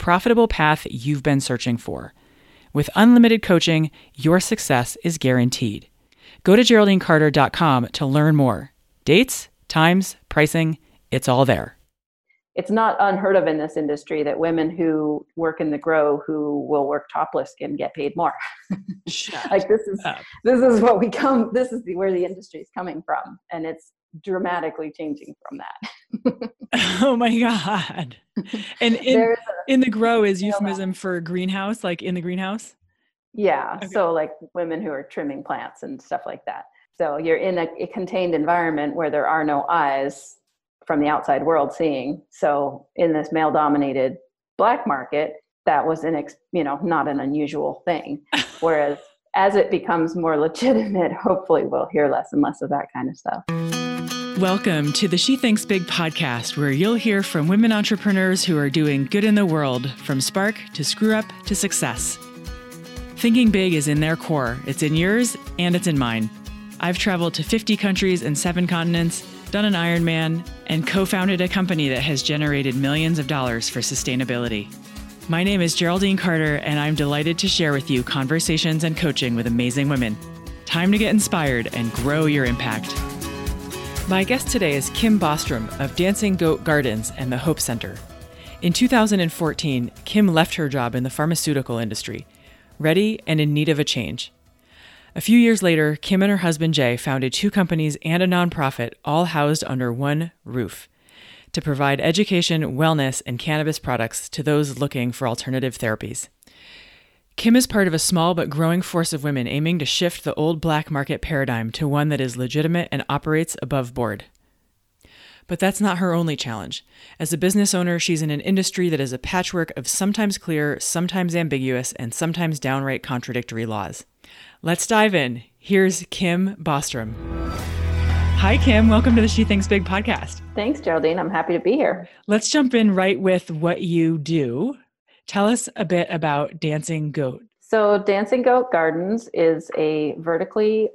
profitable path you've been searching for. With unlimited coaching, your success is guaranteed. Go to GeraldineCarter.com to learn more. Dates, times, pricing, it's all there. It's not unheard of in this industry that women who work in the grow who will work topless can get paid more. like this is up. this is what we come this is the, where the industry is coming from and it's dramatically changing from that. oh my god! And in, a, in the grow is euphemism for greenhouse, like in the greenhouse. Yeah, okay. so like women who are trimming plants and stuff like that. So you're in a, a contained environment where there are no eyes from the outside world seeing. So in this male-dominated black market, that was an ex, you know not an unusual thing. Whereas as it becomes more legitimate, hopefully we'll hear less and less of that kind of stuff. Welcome to the She Thinks Big podcast, where you'll hear from women entrepreneurs who are doing good in the world, from spark to screw up to success. Thinking big is in their core, it's in yours and it's in mine. I've traveled to 50 countries and seven continents, done an Ironman, and co founded a company that has generated millions of dollars for sustainability. My name is Geraldine Carter, and I'm delighted to share with you conversations and coaching with amazing women. Time to get inspired and grow your impact. My guest today is Kim Bostrom of Dancing Goat Gardens and the Hope Center. In 2014, Kim left her job in the pharmaceutical industry, ready and in need of a change. A few years later, Kim and her husband Jay founded two companies and a nonprofit, all housed under one roof, to provide education, wellness, and cannabis products to those looking for alternative therapies. Kim is part of a small but growing force of women aiming to shift the old black market paradigm to one that is legitimate and operates above board. But that's not her only challenge. As a business owner, she's in an industry that is a patchwork of sometimes clear, sometimes ambiguous, and sometimes downright contradictory laws. Let's dive in. Here's Kim Bostrom. Hi, Kim. Welcome to the She Thinks Big podcast. Thanks, Geraldine. I'm happy to be here. Let's jump in right with what you do. Tell us a bit about Dancing Goat. So, Dancing Goat Gardens is a vertically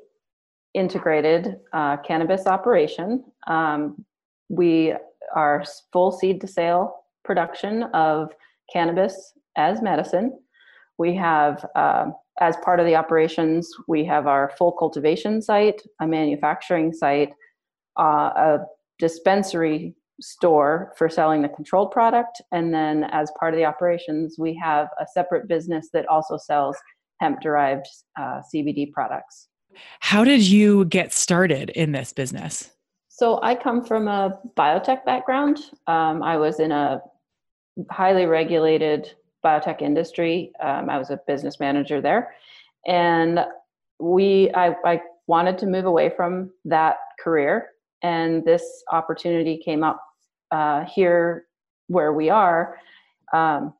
integrated uh, cannabis operation. Um, we are full seed to sale production of cannabis as medicine. We have, uh, as part of the operations, we have our full cultivation site, a manufacturing site, uh, a dispensary store for selling the controlled product. And then, as part of the operations, we have a separate business that also sells hemp derived uh, CBD products. How did you get started in this business? So, I come from a biotech background. Um, I was in a highly regulated biotech industry. Um, I was a business manager there. And we, I, I wanted to move away from that career and this opportunity came up uh, here where we are, um,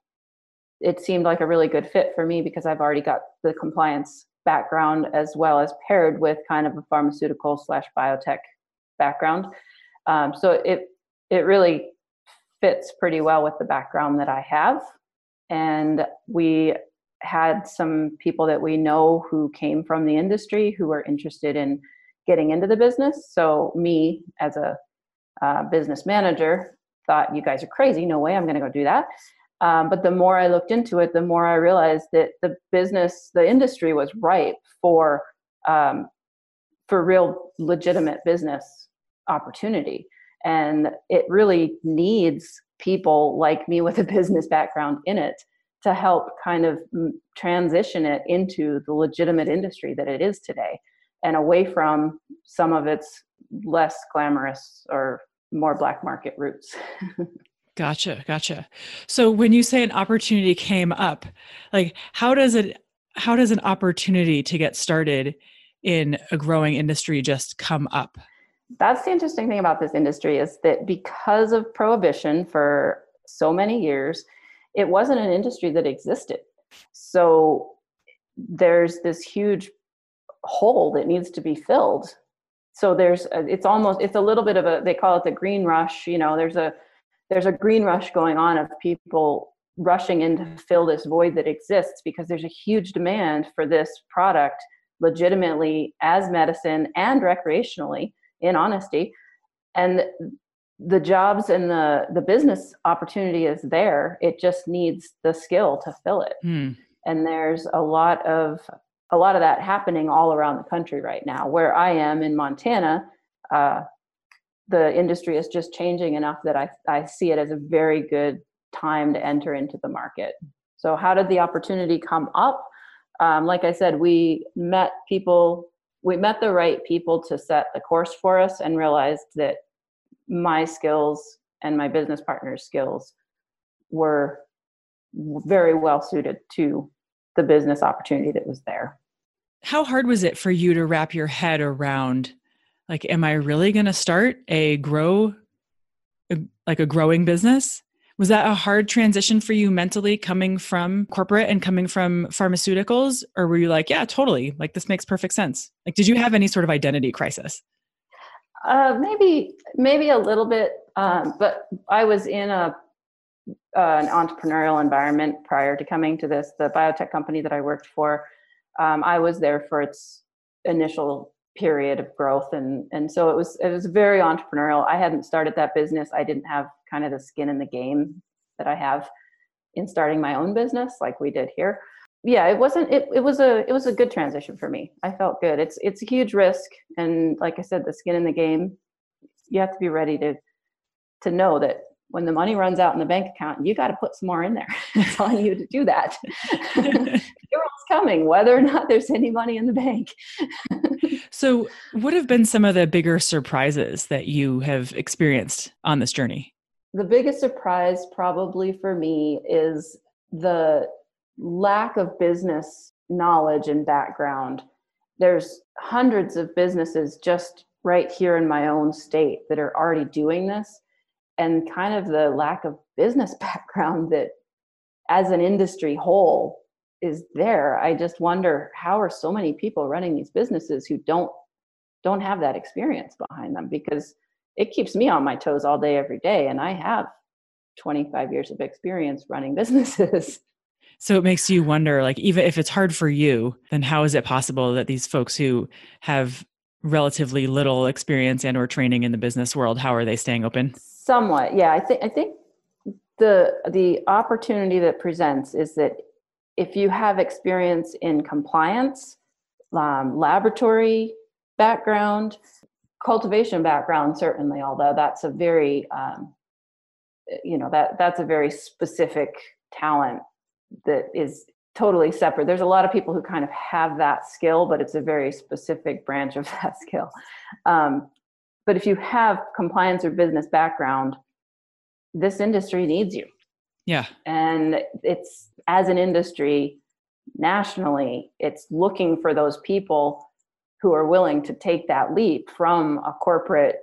it seemed like a really good fit for me because I've already got the compliance background as well as paired with kind of a pharmaceutical slash biotech background. Um, so it it really fits pretty well with the background that I have, and we had some people that we know who came from the industry who were interested in getting into the business. So me as a uh, business manager thought you guys are crazy. No way i'm going to go do that. Um, but the more i looked into it the more i realized that the business the industry was ripe for um, for real legitimate business opportunity. And it really needs people like me with a business background in it to help kind of mm, transition it into the legitimate industry that it is today and away from some of its less glamorous or more black market roots. gotcha, gotcha. So when you say an opportunity came up, like how does it how does an opportunity to get started in a growing industry just come up? That's the interesting thing about this industry is that because of prohibition for so many years, it wasn't an industry that existed. So there's this huge hole that needs to be filled. So there's a, it's almost it's a little bit of a they call it the green rush, you know, there's a there's a green rush going on of people rushing in to fill this void that exists because there's a huge demand for this product legitimately as medicine and recreationally in honesty. And the jobs and the the business opportunity is there. It just needs the skill to fill it. Mm. and there's a lot of a lot of that happening all around the country right now. Where i am in montana uh, the industry is just changing enough that I, I see it as a very good time to enter into the market. So how did the opportunity come up? Um, like i said we met people we met the right people to set the course for us and realized that my skills and my business partner's skills were very well suited to the business opportunity that was there. How hard was it for you to wrap your head around like am I really going to start a grow like a growing business? Was that a hard transition for you mentally coming from corporate and coming from pharmaceuticals or were you like, yeah, totally. Like this makes perfect sense. Like did you have any sort of identity crisis? Uh, maybe maybe a little bit, um, but I was in a uh, an entrepreneurial environment prior to coming to this. The biotech company that I worked for, um, I was there for its initial period of growth, and and so it was it was very entrepreneurial. I hadn't started that business. I didn't have kind of the skin in the game that I have in starting my own business, like we did here. Yeah it wasn't it, it was a it was a good transition for me. I felt good. It's it's a huge risk. And like i said the skin in the game you have to be ready to to know that when the money runs out in the bank account you got to put some more in there. I'm telling you to do that. It's coming whether or not there's any money in the bank. So what have been some of the bigger surprises that you have experienced on this journey the biggest surprise probably for me is the lack of business knowledge and background. There's hundreds of businesses just right here in my own state that are already doing this. And kind of the lack of business background that, as an industry whole, is there. I just wonder how are so many people running these businesses who don't don't have that experience behind them because it keeps me on my toes all day every day and I have 25 years of experience running businesses. So it makes you wonder like even if it's hard for you, then how is it possible that these folks who have relatively little experience and or training in the business world, how are they staying open? Somewhat. Yeah, I think I think the the opportunity that presents is that if you have experience in compliance, um, laboratory background, cultivation background, certainly, although that's a very um, you know that that's a very specific talent that is totally separate. There's a lot of people who kind of have that skill, but it's a very specific branch of that skill. Um, but if you have compliance or business background, this industry needs you. Yeah. And it's as an industry nationally, it's looking for those people who are willing to take that leap from a corporate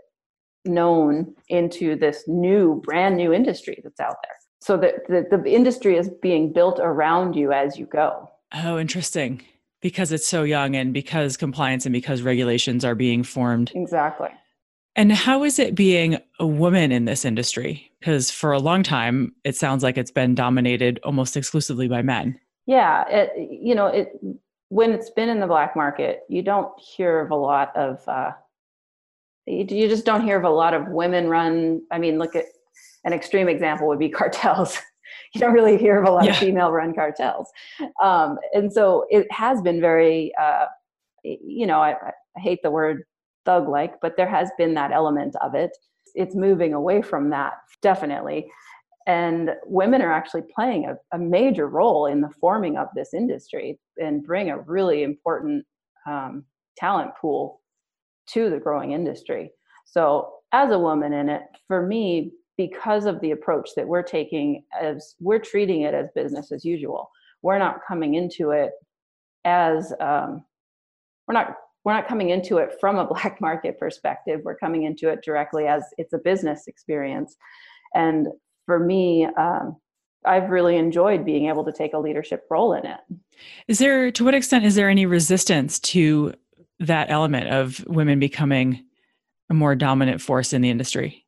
known into this new, brand new industry that's out there. So that the, the industry is being built around you as you go. Oh interesting. Because it's so young and because compliance and because regulations are being formed. Exactly. And how is it being a woman in this industry? Because for a long time it sounds like it's been dominated almost exclusively by men. Yeah it you know it when it's been in the black market you don't hear of a lot of uh, you just don't hear of a lot of women run i mean look at an extreme example would be cartels. you don't really hear of a lot yeah. of female run cartels. Um, and so it has been very, uh, you know, I, I hate the word thug like, but there has been that element of it. It's moving away from that, definitely. And women are actually playing a, a major role in the forming of this industry and bring a really important um, talent pool to the growing industry. So, as a woman in it, for me, because of the approach that we're taking, as we're treating it as business as usual, we're not coming into it as um, we're not we're not coming into it from a black market perspective. We're coming into it directly as it's a business experience, and for me, um, I've really enjoyed being able to take a leadership role in it. Is there, to what extent, is there any resistance to that element of women becoming a more dominant force in the industry?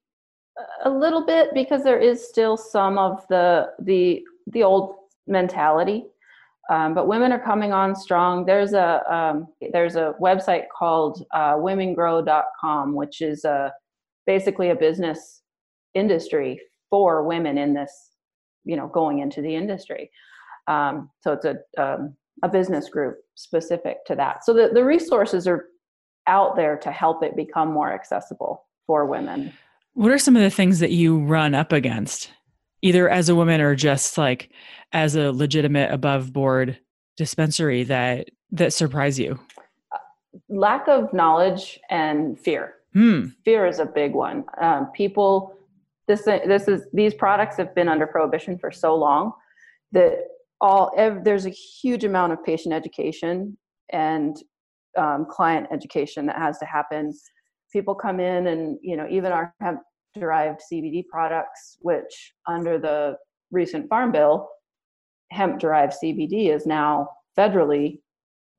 A little bit, because there is still some of the the the old mentality, um, but women are coming on strong. There's a um, there's a website called uh, WomenGrow.com, which is a basically a business industry for women in this you know going into the industry. Um, so it's a um, a business group specific to that. So the, the resources are out there to help it become more accessible for women. What are some of the things that you run up against either as a woman or just like as a legitimate above board dispensary that that surprise you? Lack of knowledge and fear. Hmm. fear is a big one. Um, people this this is these products have been under prohibition for so long that all ev- there's a huge amount of patient education and um, client education that has to happen. People come in and you know even our hemp derived cbd products which under the recent farm bill hemp derived cbd is now federally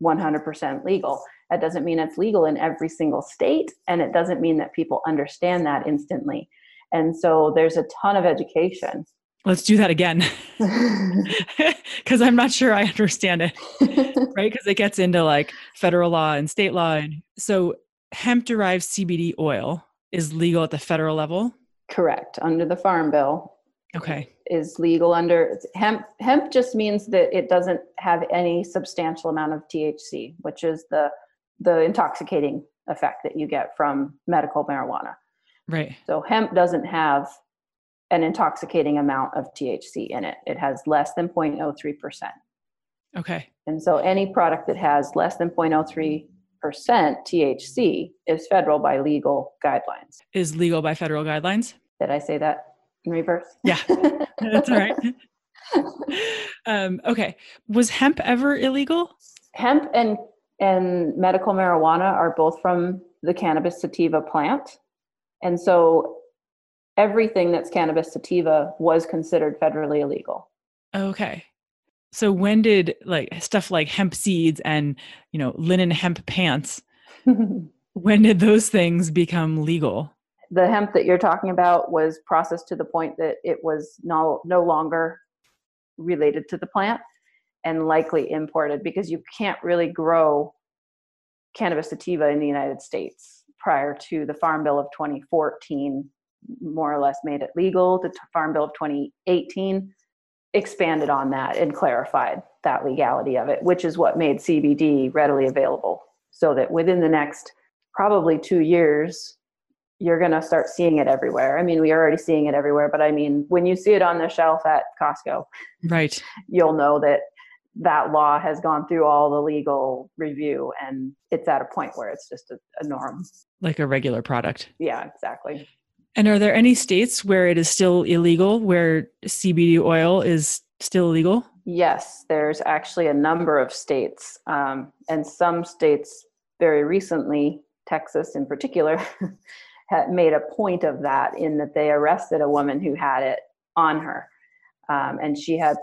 100% legal. That doesn't mean it's legal in every single state and it doesn't mean that people understand that instantly and so there's a ton of education. Let's do that again. Because I'm not sure I understand it, right? Because it gets into like federal law and state law. And so hemp derived CBD oil is legal at the federal level? Correct. Under the Farm Bill. Okay. Is legal under hemp. Hemp just means that it doesn't have any substantial amount of THC, which is the the intoxicating effect that you get from medical marijuana. Right. So hemp doesn't have an intoxicating amount of THC in it. It has less than 0.03%. Okay. And so any product that has less than 0.03% THC is federal by legal guidelines. Is legal by federal guidelines? Did I say that in reverse? Yeah. That's all right. um, okay. Was hemp ever illegal? Hemp and and medical marijuana are both from the cannabis sativa plant. And so everything that's cannabis sativa was considered federally illegal. Okay. So when did like stuff like hemp seeds and, you know, linen hemp pants, when did those things become legal? The hemp that you're talking about was processed to the point that it was no no longer related to the plant and likely imported because you can't really grow cannabis sativa in the United States prior to the Farm Bill of 2014 more or less made it legal. The Farm Bill of 2018 expanded on that and clarified that legality of it, which is what made CBD readily available. So that within the next probably two years, you're going to start seeing it everywhere. I mean, we are already seeing it everywhere, but I mean, when you see it on the shelf at Costco, right, you'll know that that law has gone through all the legal review and it's at a point where it's just a, a norm like a regular product. Yeah, exactly. And are there any states where it is still illegal, where CBD oil is still illegal? Yes, there's actually a number of states, um, and some states very recently, Texas in particular, had made a point of that in that they arrested a woman who had it on her, um, and she had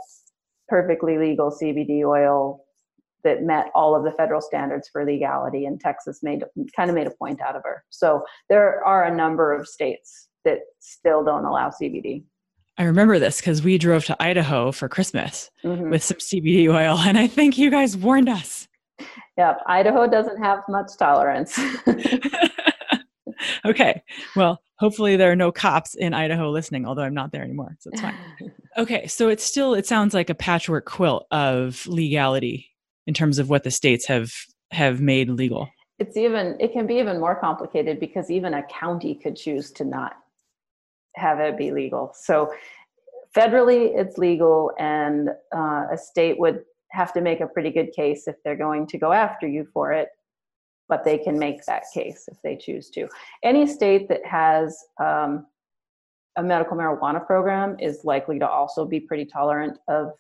perfectly legal CBD oil that met all of the federal standards for legality and texas made kind of made a point out of her. So there are a number of states that still don't allow cbd i remember this because we drove to idaho for christmas mm-hmm. with some cbd oil and i think you guys warned us. Yep idaho doesn't have much tolerance okay well hopefully there are no cops in idaho listening although i'm not there anymore so it's fine. Okay so it's still it sounds like a patchwork quilt of legality in terms of what the states have have made legal. It's even it can be even more complicated because even a county could choose to not have it be legal. So federally it's legal and uh, a state would have to make a pretty good case if they're going to go after you for it but they can make that case if they choose to. Any state that has um, a medical marijuana program is likely to also be pretty tolerant of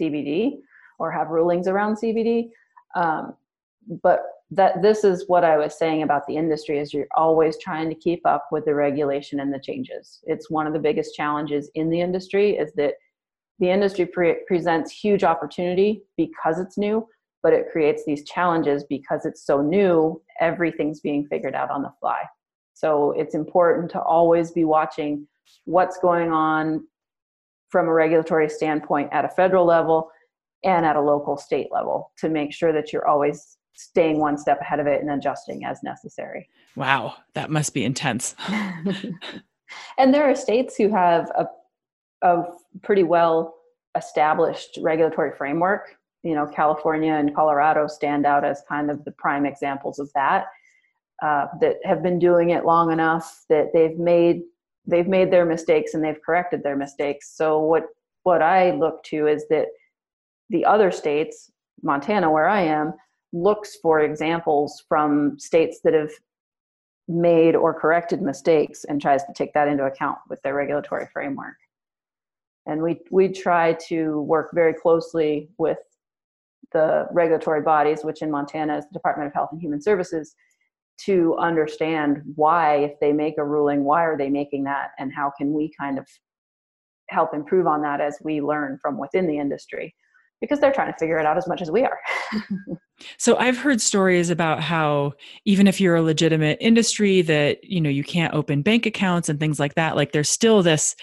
CBD or have rulings around CBD. Um, but that this is what I was saying about the industry is you're always trying to keep up with the regulation and the changes. It's one of the biggest challenges in the industry is that the industry pre- presents huge opportunity because it's new, but it creates these challenges because it's so new, everything's being figured out on the fly. So it's important to always be watching what's going on from a regulatory standpoint at a federal level and at a local state level to make sure that you're always staying one step ahead of it and adjusting as necessary. Wow, that must be intense. and there are states who have a, a pretty well established regulatory framework. You know, California and Colorado stand out as kind of the prime examples of that. Uh, that have been doing it long enough that they've made they've made their mistakes and they've corrected their mistakes. So what what I look to is that the other states, Montana, where I am, looks for examples from states that have made or corrected mistakes and tries to take that into account with their regulatory framework. And we, we try to work very closely with the regulatory bodies, which in Montana is the Department of Health and Human Services, to understand why, if they make a ruling, why are they making that, and how can we kind of help improve on that as we learn from within the industry because they're trying to figure it out as much as we are. so I've heard stories about how even if you're a legitimate industry that, you know, you can't open bank accounts and things like that, like there's still this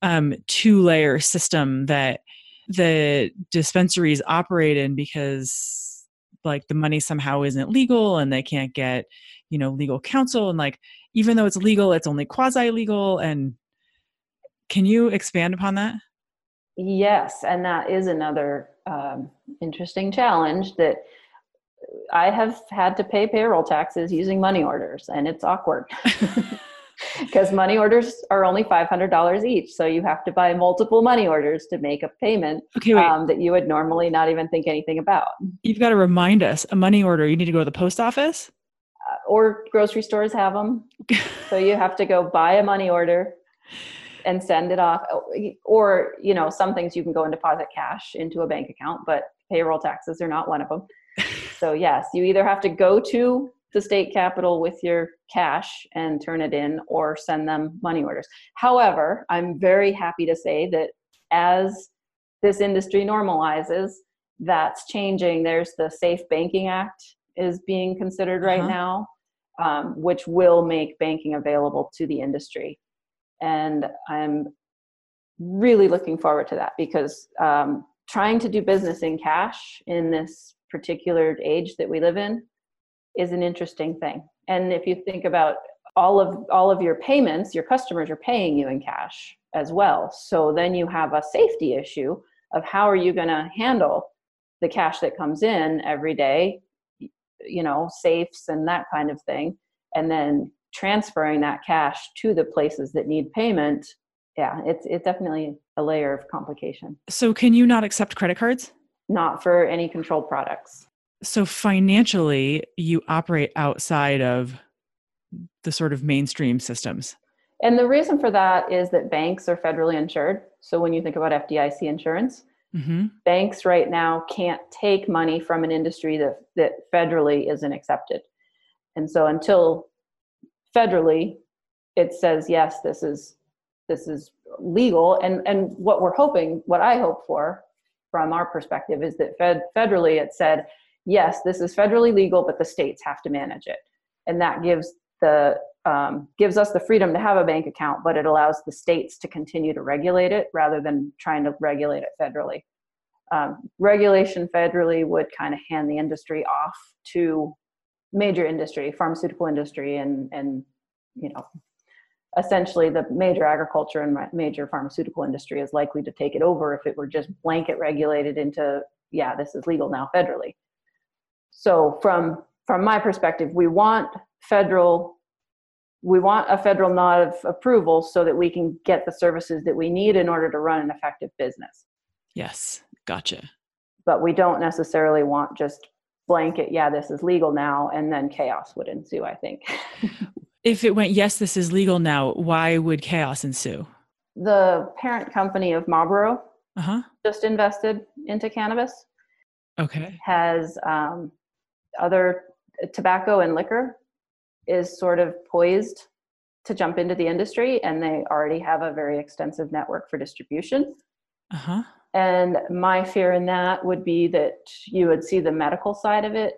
um, two layer system that the dispensaries operate in because like the money somehow isn't legal and they can't get, you know, legal counsel and like even though it's legal, it's only quasi legal and can you expand upon that? Yes, and that is another um, interesting challenge that I have had to pay payroll taxes using money orders, and it's awkward because money orders are only five hundred dollars each. So you have to buy multiple money orders to make a payment okay, um, that you would normally not even think anything about. You've got to remind us a money order. You need to go to the post office, uh, or grocery stores have them. so you have to go buy a money order and send it off or you know some things you can go and deposit cash into a bank account but payroll taxes are not one of them so yes you either have to go to the state capital with your cash and turn it in or send them money orders. However i'm very happy to say that as this industry normalizes that's changing. There's the safe banking act is being considered right uh-huh. now um, which will make banking available to the industry. And I'm really looking forward to that because um, trying to do business in cash in this particular age that we live in is an interesting thing. And if you think about all of all of your payments, your customers are paying you in cash as well. So then you have a safety issue of how are you going to handle the cash that comes in every day, you know, safes and that kind of thing. And then transferring that cash to the places that need payment yeah it's it's definitely a layer of complication so can you not accept credit cards not for any controlled products so financially you operate outside of the sort of mainstream systems. And the reason for that is that banks are federally insured. So when you think about fdic insurance mm-hmm. banks right now can't take money from an industry that that federally isn't accepted. And so until federally it says yes this is this is legal. And and what we're hoping what i hope for from our perspective is that fed federally it said yes this is federally legal but the states have to manage it and that gives the um, gives us the freedom to have a bank account but it allows the states to continue to regulate it rather than trying to regulate it federally um, regulation federally would kind of hand the industry off to major industry, pharmaceutical industry, and and you know, essentially the major agriculture and major pharmaceutical industry is likely to take it over if it were just blanket regulated into yeah, this is legal now federally. So from from my perspective, we want federal we want a federal nod of approval so that we can get the services that we need in order to run an effective business. Yes, gotcha. But we don't necessarily want just blanket, yeah, this is legal now, and then chaos would ensue, I think. if it went, yes, this is legal now, why would chaos ensue? The parent company of Marlboro uh-huh. just invested into cannabis. Okay. Has um, other tobacco and liquor is sort of poised to jump into the industry, and they already have a very extensive network for distribution. Uh-huh. And my fear in that would be that you would see the medical side of it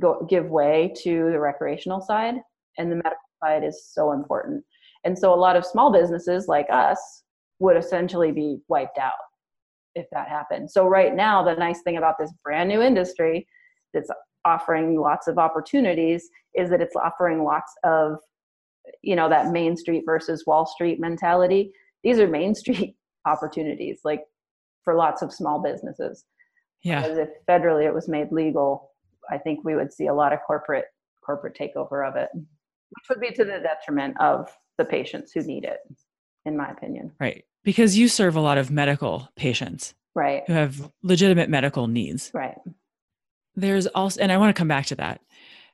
go give way to the recreational side, and the medical side is so important. And so a lot of small businesses like us would essentially be wiped out if that happened. So right now, the nice thing about this brand new industry that's offering lots of opportunities is that it's offering lots of you know that main street versus wall street mentality. These are main street opportunities like for lots of small businesses. Yeah. Because if federally it was made legal i think we would see a lot of corporate corporate takeover of it which would be to the detriment of the patients who need it in my opinion. Right. Because you serve a lot of medical patients right. who have legitimate medical needs. Right there's also and i want to come back to that.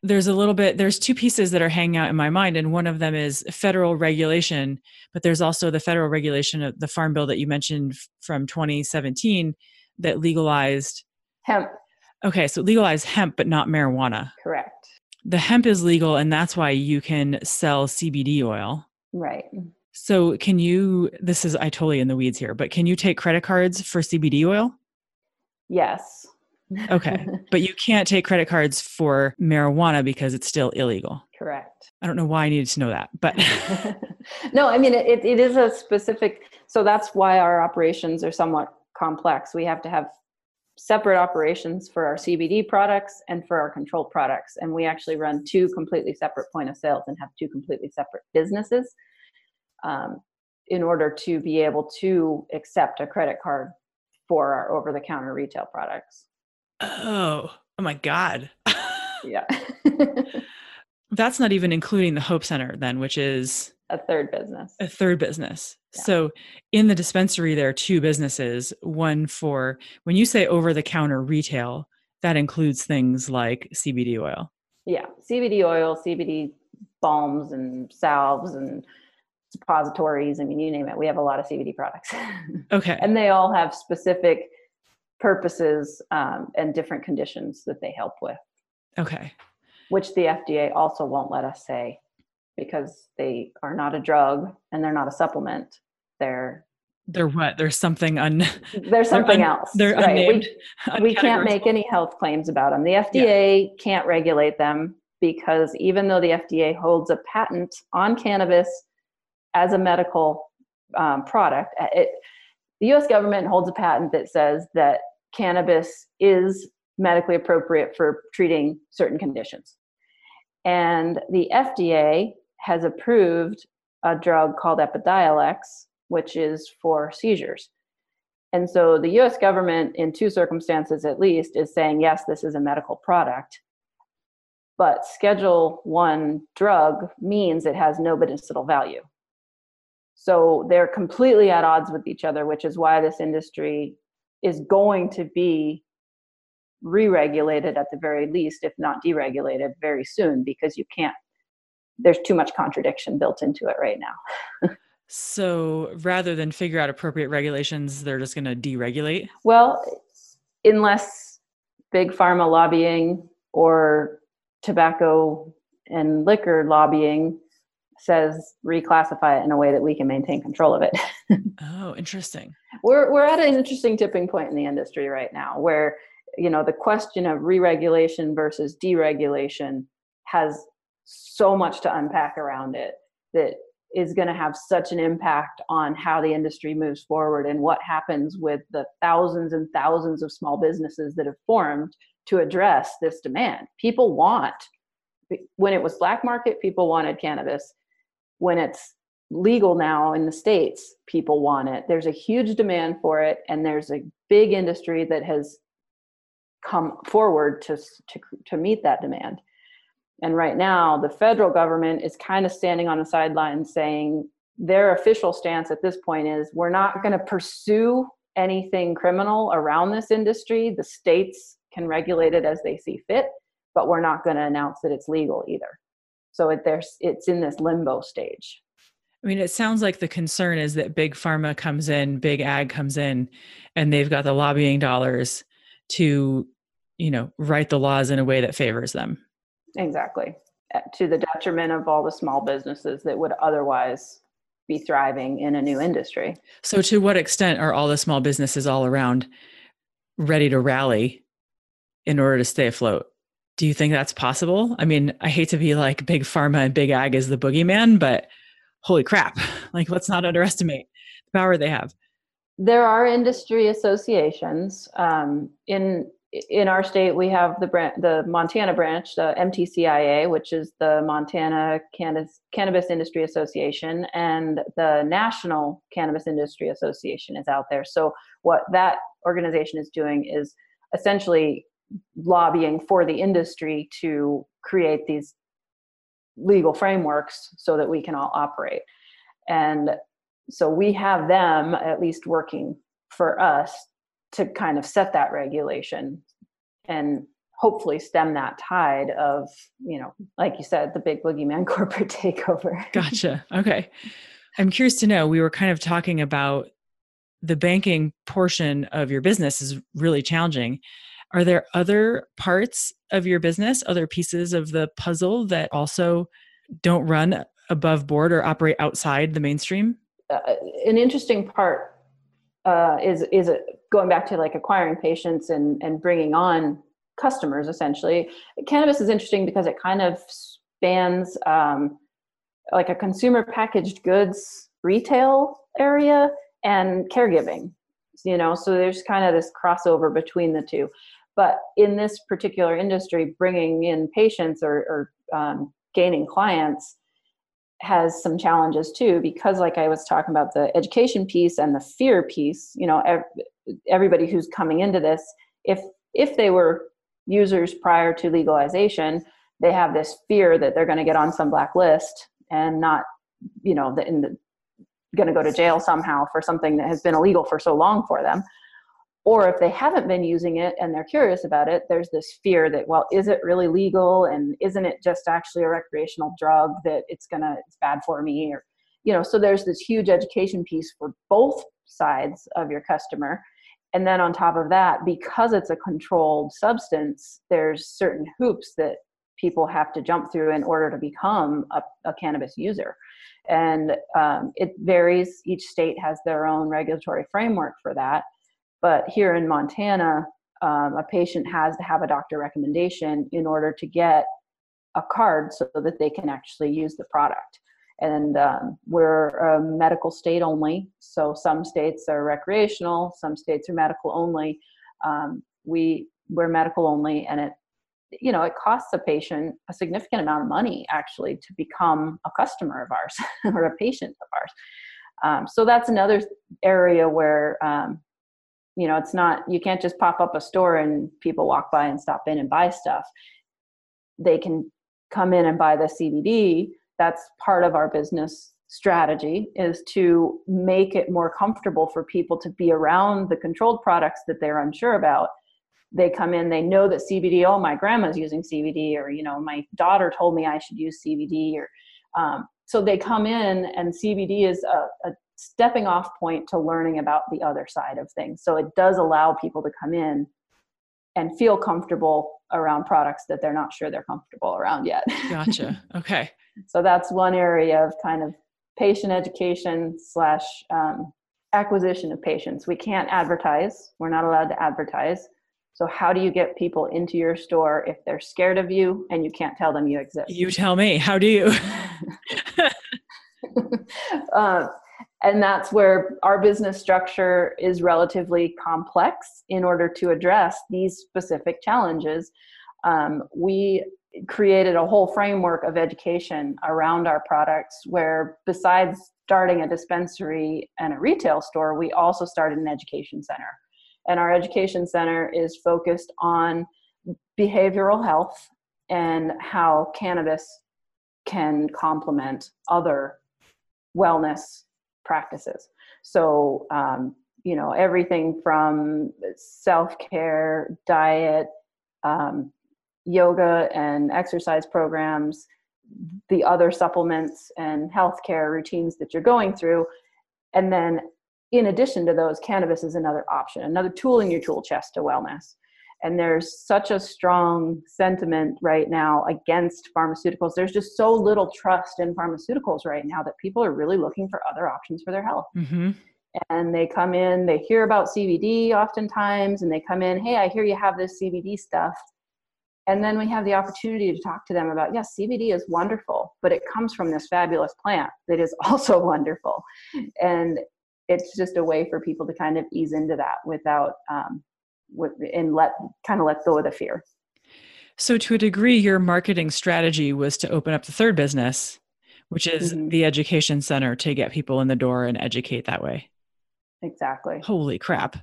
There's a little bit there's two pieces that are hanging out in my mind and one of them is federal regulation but there's also the federal regulation of the farm bill that you mentioned from 2017 that legalized hemp. Okay so legalized hemp but not marijuana. Correct. The hemp is legal and that's why you can sell cbd oil. Right. So can you this is i totally in the weeds here but can you take credit cards for cbd oil? Yes Okay. but you can't take credit cards for marijuana because it's still illegal. Correct. I don't know why I needed to know that, but no, I mean, it, it is a specific, so that's why our operations are somewhat complex. We have to have separate operations for our CBD products and for our controlled products. And we actually run two completely separate point of sales and have two completely separate businesses um, in order to be able to accept a credit card for our over the counter retail products. Oh, oh my God. yeah. That's not even including the Hope Center, then, which is a third business. A third business. Yeah. So in the dispensary, there are two businesses. One for when you say over the counter retail, that includes things like CBD oil. Yeah, CBD oil, CBD balms and salves and suppositories. I mean, you name it. We have a lot of CBD products. Okay. and they all have specific purposes um, and different conditions that they help with. Okay. Which the FDA also won't let us say because they are not a drug and they're not a supplement. They're they're what? There's something un. There's something they're un, else. They're right. unnamed. We, we can't make any health claims about them. The FDA yeah. can't regulate them because even though the FDA holds a patent on cannabis as a medical um, product, it, the U.S. government holds a patent that says that cannabis is medically appropriate for treating certain conditions. And the FDA has approved a drug called Epidiolex, which is for seizures. And so the US government, in two circumstances at least, is saying, yes, this is a medical product. But Schedule 1 drug means it has no medicinal value. So they're completely at odds with each other, which is why this industry is going to be re-regulated at the very least if not deregulated very soon because you can't there's too much contradiction built into it right now. So rather than figure out appropriate regulations they're just going to deregulate? Well unless big pharma lobbying or tobacco and liquor lobbying says reclassify it in a way that we can maintain control of it. oh, interesting. We're we're at an interesting tipping point in the industry right now where you know the question of re-regulation versus deregulation has so much to unpack around it that is going to have such an impact on how the industry moves forward and what happens with the thousands and thousands of small businesses that have formed to address this demand. People want when it was black market people wanted cannabis when it's legal now in the states people want it. There's a huge demand for it and there's a big industry that has come forward to to, to meet that demand. And right now the federal government is kind of standing on the sidelines saying their official stance at this point is we're not going to pursue anything criminal around this industry. The states can regulate it as they see fit, but we're not going to announce that it's legal either. So it, there's it's in this limbo stage. I mean, it sounds like the concern is that big pharma comes in, big ag comes in, and they've got the lobbying dollars to, you know, write the laws in a way that favors them. Exactly. Uh, to the detriment of all the small businesses that would otherwise be thriving in a new industry. So, to what extent are all the small businesses all around ready to rally in order to stay afloat? Do you think that's possible? I mean, I hate to be like big pharma and big ag is the boogeyman, but holy crap, like let's not underestimate the power they have. There are industry associations. Um, in in our state, we have the branch, the Montana branch, the MTCIA, which is the Montana Cannabis, Cannabis Industry Association, and the National Cannabis Industry Association is out there. So what that organization is doing is essentially lobbying for the industry to create these legal frameworks so that we can all operate. And so we have them at least working for us to kind of set that regulation and hopefully stem that tide of, you know, like you said, the big boogeyman corporate takeover. gotcha. Okay. I'm curious to know, we were kind of talking about the banking portion of your business is really challenging. Are there other parts of your business, other pieces of the puzzle that also don't run above board or operate outside the mainstream? Uh, an interesting part uh, is is it going back to like acquiring patients and and bringing on customers essentially. Cannabis is interesting because it kind of spans um, like a consumer packaged goods retail area and caregiving you know so there's kind of this crossover between the two but in this particular industry bringing in patients or, or um, gaining clients has some challenges too because like i was talking about the education piece and the fear piece you know ev- everybody who's coming into this if if they were users prior to legalization they have this fear that they're going to get on some black list and not you know the, the going to go to jail somehow for something that has been illegal for so long for them or if they haven't been using it and they're curious about it there's this fear that well is it really legal? And isn't it just actually a recreational drug that it's gonna it's bad for me? Or you know so there's this huge education piece for both sides of your customer. And then on top of that because it's a controlled substance there's certain hoops that people have to jump through in order to become a, a cannabis user. And um, it varies. Each state has their own regulatory framework for that but here in Montana, um, a patient has to have a doctor recommendation in order to get a card so that they can actually use the product. And um, we're a medical state only, so some states are recreational, some states are medical only. Um, we we're medical only, and it you know it costs a patient a significant amount of money actually to become a customer of ours or a patient of ours. Um, so that's another area where um, you know it's not you can't just pop up a store and people walk by and stop in and buy stuff. They can come in and buy the cbd that's part of our business strategy is to make it more comfortable for people to be around the controlled products that they're unsure about. They come in they know that cbd oh my grandma's using cbd or you know my daughter told me i should use cbd or um, so they come in and cbd is a, a stepping off point to learning about the other side of things. So it does allow people to come in and feel comfortable around products that they're not sure they're comfortable around yet. gotcha. Okay. so that's one area of kind of patient education slash um, acquisition of patients. We can't advertise. We're not allowed to advertise. So how do you get people into your store if they're scared of you and you can't tell them you exist? You tell me. How do you? uh, and that's where our business structure is relatively complex in order to address these specific challenges. Um, we created a whole framework of education around our products where besides starting a dispensary and a retail store we also started an education center. And our education center is focused on behavioral health and how cannabis can complement other wellness practices. So, um, you know, everything from self care, diet, um, yoga and exercise programs, the other supplements and healthcare routines that you're going through. And then, in addition to those, cannabis is another option, another tool in your tool chest to wellness. And there's such a strong sentiment right now against pharmaceuticals. There's just so little trust in pharmaceuticals right now that people are really looking for other options for their health. Mm-hmm. And they come in, they hear about CBD oftentimes, and they come in, hey, I hear you have this CBD stuff and then we have the opportunity to talk to them about yes cbd is wonderful but it comes from this fabulous plant that is also wonderful and it's just a way for people to kind of ease into that without um, and let kind of let go of the fear so to a degree your marketing strategy was to open up the third business which is mm-hmm. the education center to get people in the door and educate that way exactly holy crap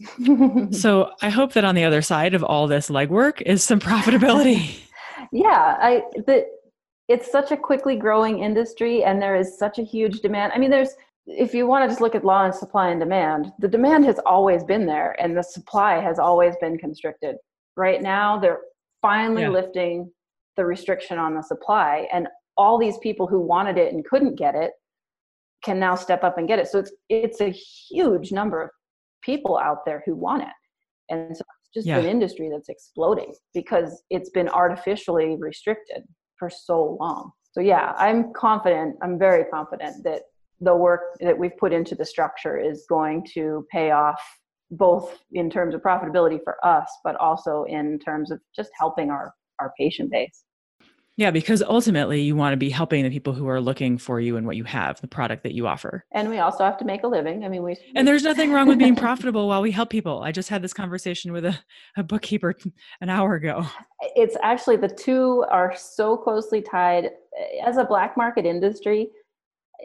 so I hope that on the other side of all this legwork is some profitability. yeah, I the it's such a quickly growing industry and there is such a huge demand. I mean, there's if you want to just look at law and supply and demand, the demand has always been there and the supply has always been constricted. Right now, they're finally yeah. lifting the restriction on the supply and all these people who wanted it and couldn't get it can now step up and get it. So it's it's a huge number of people out there who want it. And so it's just yeah. an industry that's exploding because it's been artificially restricted for so long. So yeah, I'm confident, I'm very confident that the work that we've put into the structure is going to pay off both in terms of profitability for us, but also in terms of just helping our, our patient base. Yeah, because ultimately you want to be helping the people who are looking for you and what you have, the product that you offer. And we also have to make a living. I mean, we. And there's nothing wrong with being profitable while we help people. I just had this conversation with a, a bookkeeper an hour ago. It's actually the two are so closely tied. As a black market industry,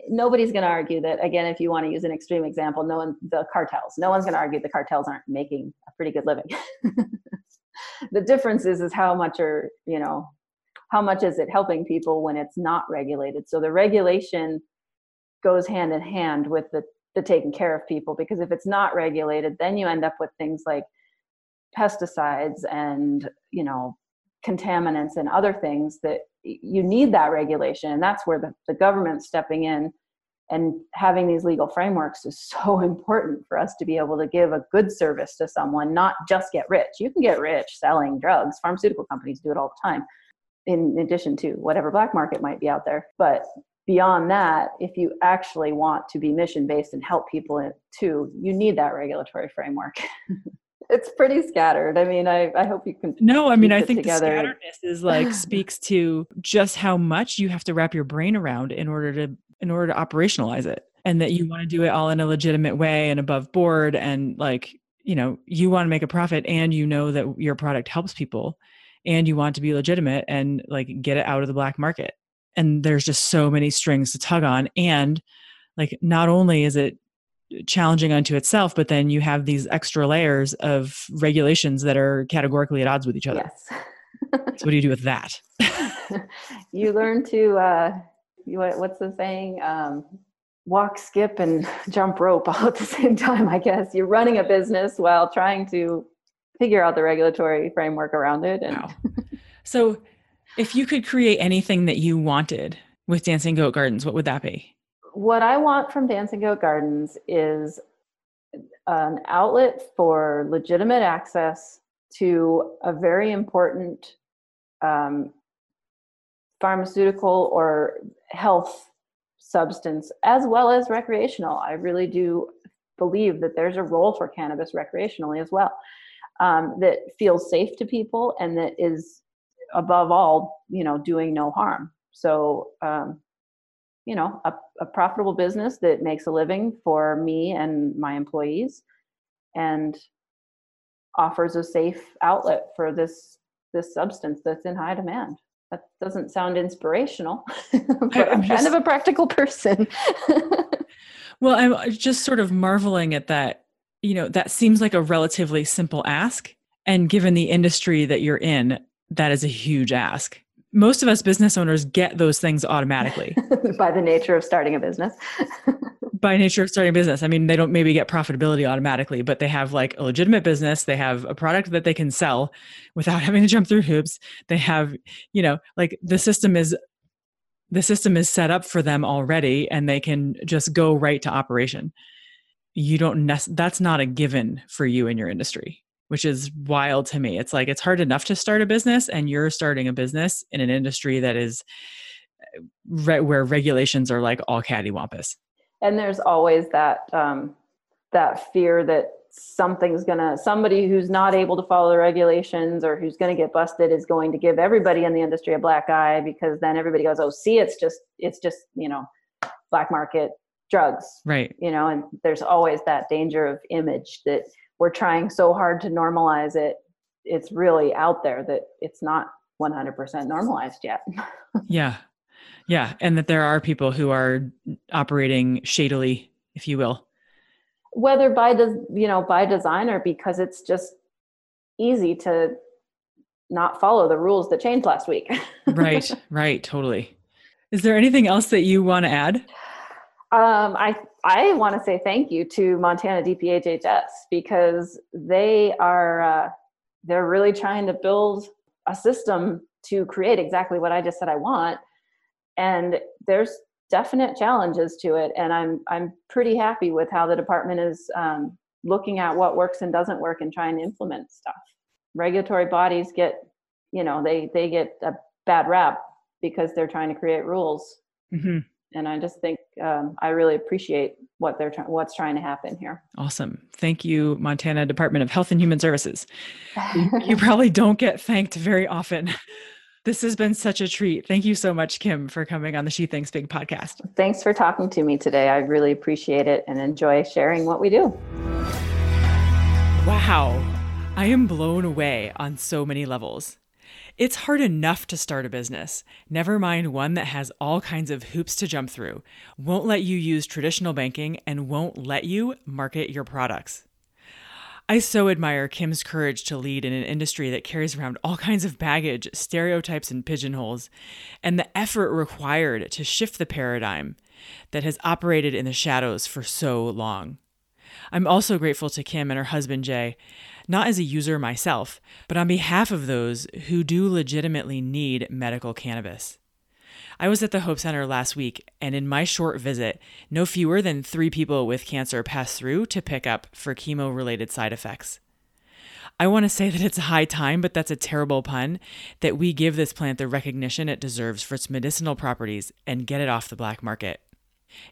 nobody's going to argue that again if you want to use an extreme example no one the cartels no one's going to argue the cartels aren't making a pretty good living. The difference is is how much are you know how much is it helping people when it's not regulated? So the regulation goes hand in hand with the the taking care of people because if it's not regulated then you end up with things like pesticides and you know contaminants and other things that you need that regulation and that's where the, the government stepping in and having these legal frameworks is so important for us to be able to give a good service to someone not just get rich you can get rich selling drugs pharmaceutical companies do it all the time in addition to whatever black market might be out there. But beyond that, if you actually want to be mission based and help people too, you need that regulatory framework. it's pretty scattered. I mean, I, I hope you can. No, I mean, I think together. the scatteredness is like speaks to just how much you have to wrap your brain around in order to in order to operationalize it, and that you want to do it all in a legitimate way and above board, and like you know, you want to make a profit, and you know that your product helps people and you want to be legitimate and like get it out of the black market and there's just so many strings to tug on and like not only is it challenging unto itself but then you have these extra layers of regulations that are categorically at odds with each other yes so what do you do with that you learn to uh what's the saying um walk skip and jump rope all at the same time i guess you're running a business while trying to figure out the regulatory framework around it. And wow. so, if you could create anything that you wanted with Dancing Goat Gardens, what would that be? What I want from Dancing Goat Gardens is an outlet for legitimate access to a very important um, pharmaceutical or health substance as well as recreational. I really do believe that there's a role for cannabis recreationally as well um, that feels safe to people and that is above all you know doing no harm so um, you know a, a profitable business that makes a living for me and my employees and offers a safe outlet for this this substance that's in high demand that doesn't sound inspirational but i'm, kind of a practical person well i'm just sort of marveling at that you know, that seems like a relatively simple ask. And given the industry that you're in, that is a huge ask. Most of us business owners get those things automatically by the nature of starting a business. by nature of starting a business. I mean, they don't maybe get profitability automatically, but they have like a legitimate business. They have a product that they can sell without having to jump through hoops. They have, you know, like the system is the system is set up for them already and they can just go right to operation. You don't nec- that's not a given for you in your industry, which is wild to me. It's like it's hard enough to start a business and you're starting a business in an industry that is uh, re- where regulations are like all cattywampus and there's always that um, that fear that something's gonna somebody who's not able to follow the regulations or who's going to get busted is going to give everybody in the industry a black eye because then everybody goes oh see it's just it's just you know black market drugs right you know and there's always that danger of image that we're trying so hard to normalize it it's really out there that it's not 100% normalized yet yeah yeah, and that there are people who are operating shadily, if you will. Whether by des- you know by design or because it's just easy to not follow the rules that changed last week. right, right, totally. Is there anything else that you want to add? Um, I I want to say thank you to Montana DPHHS because they are uh, they're really trying to build a system to create exactly what I just said I want. And there's definite challenges to it and i'm i'm pretty happy with how the department is um, looking at what works and doesn't work and trying to implement stuff. Regulatory bodies get you know they they get a bad rap because they're trying to create rules. Mm-hmm. And i just think um, i really appreciate what they're trying what's trying to happen here awesome thank you montana department of health and human services you probably don't get thanked very often this has been such a treat. Thank you so much, Kim, for coming on the She Thinks Big podcast. Thanks for talking to me today. I really appreciate it and enjoy sharing what we do. Wow. I am blown away on so many levels. It's hard enough to start a business, never mind one that has all kinds of hoops to jump through, won't let you use traditional banking, and won't let you market your products. I so admire Kim's courage to lead in an industry that carries around all kinds of baggage, stereotypes, and pigeonholes, and the effort required to shift the paradigm that has operated in the shadows for so long. I'm also grateful to Kim and her husband Jay, not as a user myself, but on behalf of those who do legitimately need medical cannabis. I was at the Hope Center last week, and in my short visit, no fewer than three people with cancer passed through to pick up for chemo related side effects. I want to say that it's high time, but that's a terrible pun, that we give this plant the recognition it deserves for its medicinal properties and get it off the black market.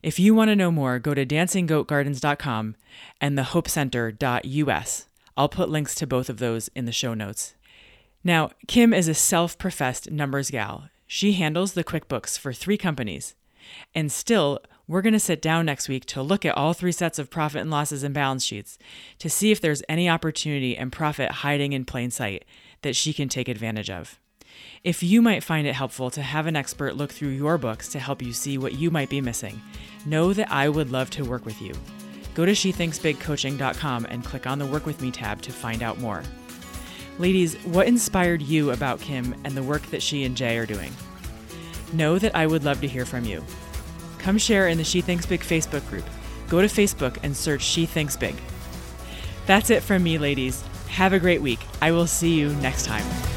If you want to know more, go to dancinggoatgardens.com and thehopecenter.us. I'll put links to both of those in the show notes. Now, Kim is a self professed numbers gal. She handles the QuickBooks for three companies. And still, we're going to sit down next week to look at all three sets of profit and losses and balance sheets to see if there's any opportunity and profit hiding in plain sight that she can take advantage of. If you might find it helpful to have an expert look through your books to help you see what you might be missing, know that I would love to work with you. Go to shethinksbigcoaching.com and click on the Work With Me tab to find out more. Ladies, what inspired you about Kim and the work that she and Jay are doing? Know that I would love to hear from you. Come share in the She Thinks Big Facebook group. Go to Facebook and search She Thinks Big. That's it from me, ladies. Have a great week. I will see you next time.